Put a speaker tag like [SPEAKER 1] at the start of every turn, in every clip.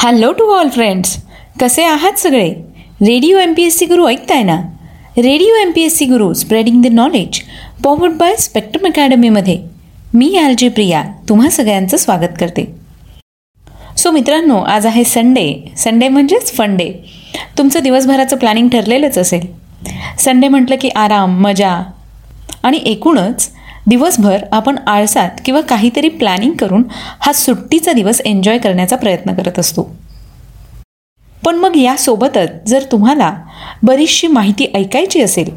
[SPEAKER 1] Hello to all friends कसे आहात सगळे? Radio M P S C Guru ऐकताय ना? Radio M P S C Guru spreading the knowledge powered by Spectrum अकॅडमीमध्ये मी R J Priya तुम्हा सगळ्यांचं स्वागत करते. सो मित्रांनो आज आहे संडे संडे म्हणजेच फंडे डे तुमचं दिवसभराचं प्लॅनिंग ठरलेलंच असेल. संडे म्हटलं की आराम मजा. आणि एकूणच दिवसभर आपण आळसात किंवा काहीतरी प्लॅनिंग करून हा सुट्टीचा दिवस एन्जॉय करण्याचा प्रयत्न करत असतो. पण मग यासोबतच जर तुम्हाला बरीचशी माहिती ऐकायची असेल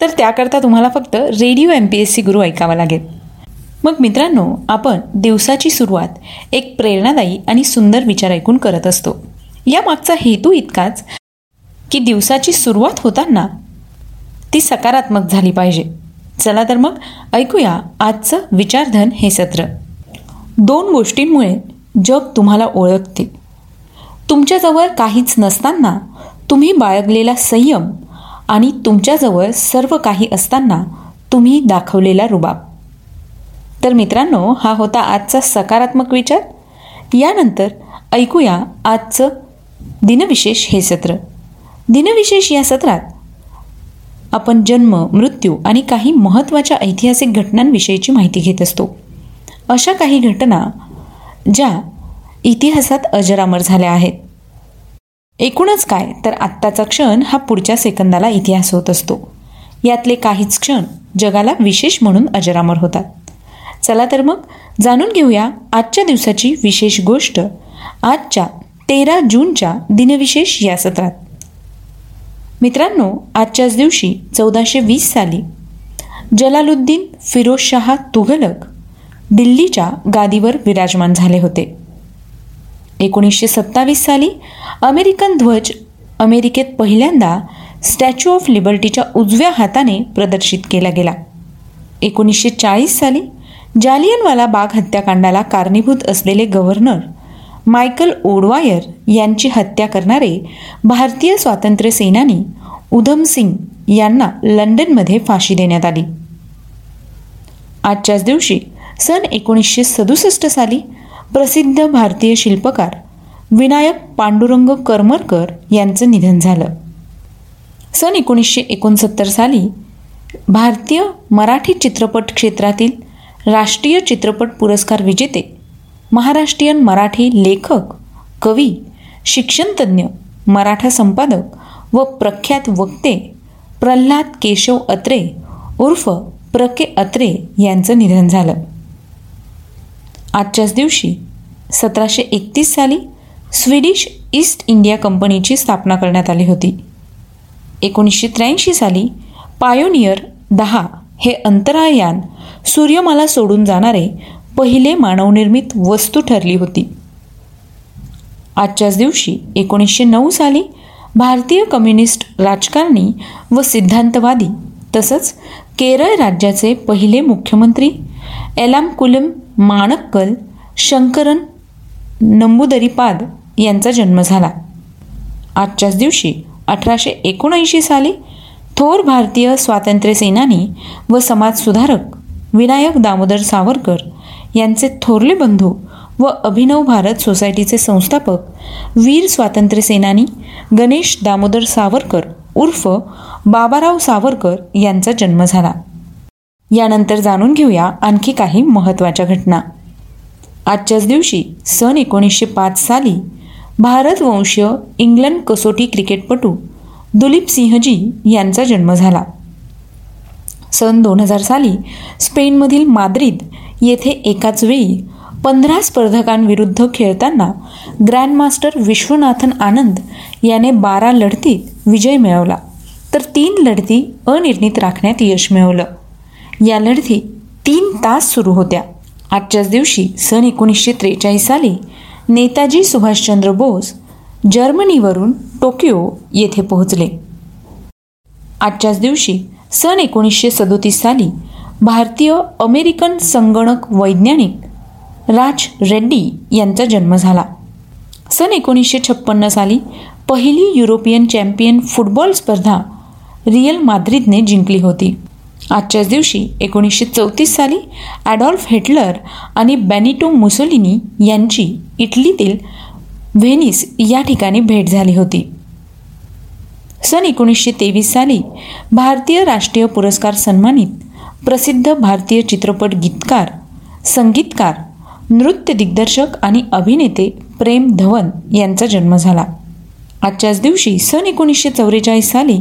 [SPEAKER 1] तर त्याकरता तुम्हाला फक्त radio M P S C Guru ऐकावा लागेल. मग मित्रांनो आपण दिवसाची सुरुवात एक प्रेरणादायी आणि सुंदर विचार ऐकून करत असतो. या मागचा हेतू इतकाच की दिवसाची सुरुवात होताना ती सकारात्मक झाली पाहिजे. चला तर मग ऐकूया आजचं विचारधन हे सत्र. दोन गोष्टींमुळे जग तुम्हाला ओळखते. तुमच्याजवळ काहीच नसताना तुम्ही बाळगलेला संयम आणि तुमच्याजवळ सर्व काही असताना तुम्ही दाखवलेला रुबाब. तर मित्रांनो हा होता आजचा सकारात्मक विचार. यानंतर ऐकूया आजचं दिनविशेष हे सत्र. दिनविशेष या सत्रात आपण जन्म मृत्यू आणि काही महत्त्वाच्या ऐतिहासिक घटनांविषयीची माहिती घेत असतो. अशा काही घटना ज्या इतिहासात अजरामर झाल्या आहेत. एकूणच काय तर आत्ताचा क्षण हा पुढच्या सेकंदाला इतिहास होत असतो. यातले काहीच क्षण जगाला विशेष म्हणून अजरामर होतात. चला तर मग जाणून घेऊया आजच्या दिवसाची विशेष गोष्ट आजच्या तेरा जूनच्या दिनविशेष या सत्रात. मित्रांनो आजच्याच दिवशी चौदाशे वीस साली जलालुद्दीन फिरोजशहा तुघलक दिल्लीच्या गादीवर विराजमान झाले होते. एकोणीसशे सत्तावीस साली अमेरिकन ध्वज अमेरिकेत पहिल्यांदा स्टॅच्यू ऑफ लिबर्टीच्या उजव्या हाताने प्रदर्शित केला गेला. एकोणीसशे चाळीस साली जालियनवाला बाग हत्याकांडाला कारणीभूत असलेले गव्हर्नर मायकल ओडवायर यांची हत्या करणारे भारतीय स्वातंत्र्य सेनानी उधम सिंग यांना लंडनमध्ये फाशी देण्यात आली. आजच्याच दिवशी सन एकोणीसशे सदुसष्ट साली प्रसिद्ध भारतीय शिल्पकार विनायक पांडुरंग करमरकर यांचं निधन झालं. सन एकोणीसशे एकोणसत्तर साली भारतीय मराठी चित्रपट क्षेत्रातील राष्ट्रीय चित्रपट पुरस्कार विजेते महाराष्ट्रीयन मराठी लेखक कवी शिक्षणतज्ञ मराठा संपादक व प्रख्यात वक्ते प्रल्हाद केशव अत्रे उर्फ प्रके अत्रे यांचं निधन झालं. आजच्याच दिवशी सतराशे एकतीस साली स्वीडिश ईस्ट इंडिया कंपनीची स्थापना करण्यात आली होती. एकोणीसशे त्र्याऐंशी साली पायोनियर दहा हे अंतराळयान सूर्यमाला सोडून जाणारे पहिले मानवनिर्मित वस्तू ठरली होती. आजच्याच दिवशी एकोणीसशे नऊ साली भारतीय कम्युनिस्ट राजकारणी व सिद्धांतवादी तसंच केरळ राज्याचे पहिले मुख्यमंत्री एलामकुलम माणक्कल शंकरन नंबुदरीपाद यांचा जन्म झाला. आजच्याच दिवशी अठराशे एकोणऐंशी साली थोर भारतीय स्वातंत्र्यसेनानी व समाजसुधारक विनायक दामोदर सावरकर यांचे थोरले बंधू व अभिनव भारत सोसायटीचे संस्थापक वीर स्वातंत्र्यसेनानी गणेश दामोदर सावरकर उर्फ बाबाराव सावरकर यांचा जन्म झाला. यानंतर जाणून घेऊया आणखी काही महत्त्वाच्या घटना. आजच्याच दिवशी सन एकोणीसशे पाच साली भारतवंशीय इंग्लंड कसोटी क्रिकेटपटू दुलीप सिंहजी यांचा जन्म झाला. सन दोन हजार साली स्पेनमधील माद्रिद येथे एकाच वेळी पंधरा स्पर्धकांविरुद्ध खेळताना ग्रँडमास्टर विश्वनाथन आनंद याने बारा लढतीत विजय मिळवला. तर तीन लढती अनिर्णित राखण्यात यश मिळवलं. या लढती तीन तास सुरू होत्या. आजच्याच दिवशी सन एकोणीसशे त्रेचाळीस साली नेताजी सुभाषचंद्र बोस जर्मनीवरून टोकियो येथे पोहोचले. आजच्याच दिवशी सन एकोणीसशे सदोतीस साली भारतीय अमेरिकन संगणक वैज्ञानिक राज रेड्डी यांचा जन्म झाला. सन एकोणीसशे छप्पन्न साली पहिली युरोपियन चॅम्पियन फुटबॉल स्पर्धा रिअल माद्रिदने जिंकली होती. आजच्याच दिवशी एकोणीसशे चौतीस साली ॲडॉल्फ हिटलर आणि बॅनिटो मुसोलिनी यांची इटलीतील व्हेनिस या ठिकाणी भेट झाली होती. सन एकोणीसशे तेवीस साली भारतीय राष्ट्रीय पुरस्कार सन्मानित प्रसिद्ध भारतीय चित्रपट गीतकार संगीतकार नृत्य दिग्दर्शक आणि अभिनेते प्रेम धवन यांचा जन्म झाला. आजच्याच दिवशी सन एकोणीसशे चौवेचाळीस साली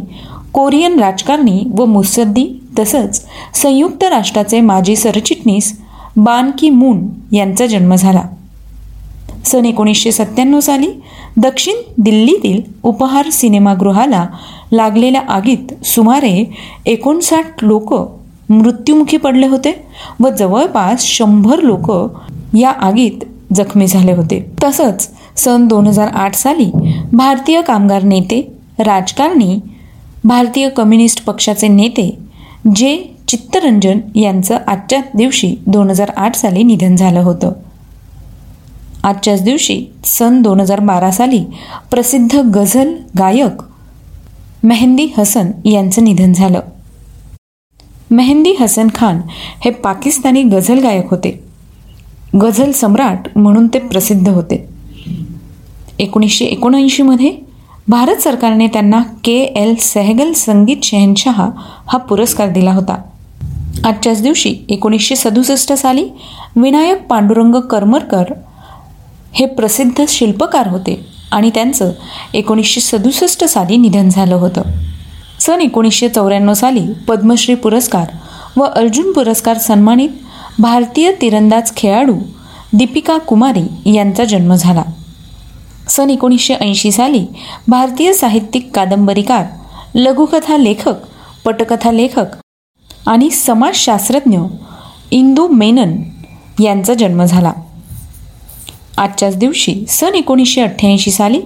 [SPEAKER 1] कोरियन राजकारणी व मुसद्दी तसंच संयुक्त राष्ट्राचे माजी सरचिटणीस बान की मून यांचा जन्म झाला. सन एकोणीसशे सत्त्याण्णव साली दक्षिण दिल्लीतील उपहार सिनेमागृहाला लागलेल्या आगीत सुमारे एकोणसाठ लोक मृत्युमुखी पडले होते व जवळपास शंभर लोक या आगीत जखमी झाले होते. तसंच सन दोन हजार आठ साली भारतीय कामगार नेते राजकारणी भारतीय कम्युनिस्ट पक्षाचे नेते जे चित्तरंजन यांचं आजच्याच दिवशी दोन हजार आठ साली निधन झालं होतं. आजच्याच दिवशी सन दोन हजार बारा साली प्रसिद्ध गझल गायक मेहंदी हसन यांचं निधन झालं. मेहंदी हसन खान हे पाकिस्तानी गझल गायक होते. गझल सम्राट म्हणून ते प्रसिद्ध होते. एकोणीसशे एकोणऐंशीमध्ये भारत सरकारने त्यांना के एल सेहगल संगीत शहनशाह हा पुरस्कार दिला होता. आजच्याच दिवशी एकोणीसशे सदुसष्ट साली विनायक पांडुरंग करमरकर हे प्रसिद्ध शिल्पकार होते आणि त्यांचं एकोणीसशे सदुसष्ट साली निधन झालं होतं. सन एकोणीसशे चौऱ्याण्णव साली पद्मश्री पुरस्कार व अर्जुन पुरस्कार सन्मानित भारतीय तिरंदाज खेळाडू दीपिका कुमारी यांचा जन्म झाला. सन एकोणीसशे ऐंशी साली भारतीय साहित्यिक कादंबरीकार लघुकथा लेखक पटकथा लेखक आणि समाजशास्त्रज्ञ इंदू मेनन यांचा जन्म झाला. आजच्याच दिवशी सन एकोणीसशे अठ्ठ्याऐंशी साली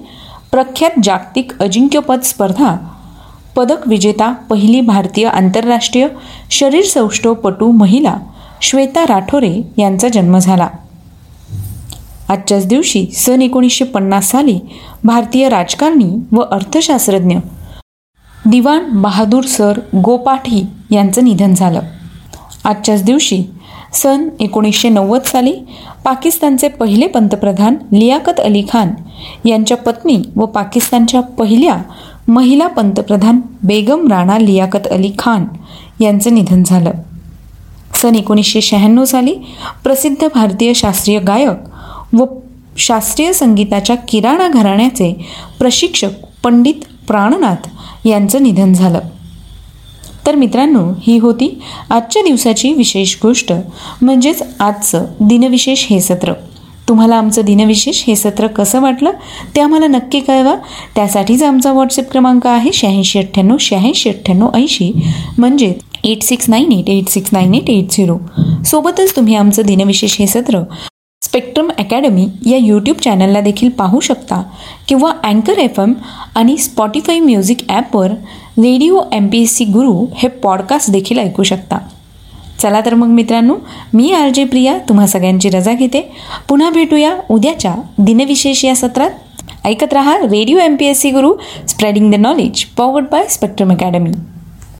[SPEAKER 1] प्रख्यात जागतिक अजिंक्यपद स्पर्धा पदक विजेता पहिली भारतीय आंतरराष्ट्रीय शरीरसौष्ठवपटू महिला श्वेता राठोरे यांचा जन्म झाला. आजच्याच दिवशी सन एकोणीसशे पन्नास साली भारतीय राजकारणी व अर्थशास्त्रज्ञ दिवाण बहादूर सर गोपाठी यांचं निधन झालं. आजच्याच दिवशी सन एकोणीसशे नव्वद साली पाकिस्तानचे पहिले पंतप्रधान लियाकत अली खान यांच्या पत्नी व पाकिस्तानच्या पहिल्या महिला पंतप्रधान बेगम राणा लियाकत अली खान यांचं निधन झालं. सन एकोणीसशे शहाण्णव साली प्रसिद्ध भारतीय शास्त्रीय गायक व शास्त्रीय संगीताच्या किराणा घराण्याचे प्रशिक्षक पंडित प्राणनाथ यांचं निधन झालं. तर मित्रांनो ही होती आजच्या दिवसाची विशेष गोष्ट म्हणजेच आजचं दिनविशेष हे सत्र. तुम्हाला आमचं दिनविशेष हे सत्र कसं वाटलं ते आम्हाला नक्की कळवा. त्यासाठीच आमचा व्हॉट्सअप क्रमांक आहे शहाऐंशी अठ्ठ्याण्णव शहाऐंशी अठ्ठ्याण्णव ऐंशी म्हणजेच eight six nine eight eight six nine eight eight zero सोबतच तुम्ही आमचं दिनविशेष हे सत्र स्पेक्ट्रम अकॅडमी या यूट्यूब चॅनलला देखील पाहू शकता किंवा अँकर एफ एम आणि स्पॉटीफाय म्युझिक ॲपवर radio M P S C Guru हे पॉडकास्ट देखील ऐकू शकता. चला तर मग मित्रांनो मी आर जे प्रिया तुम्हा सगळ्यांची रजा घेते. पुन्हा भेटूया उद्याच्या दिनविशेष या सत्रात. ऐकत रहा radio M P S C Guru spreading the knowledge powered by Spectrum academy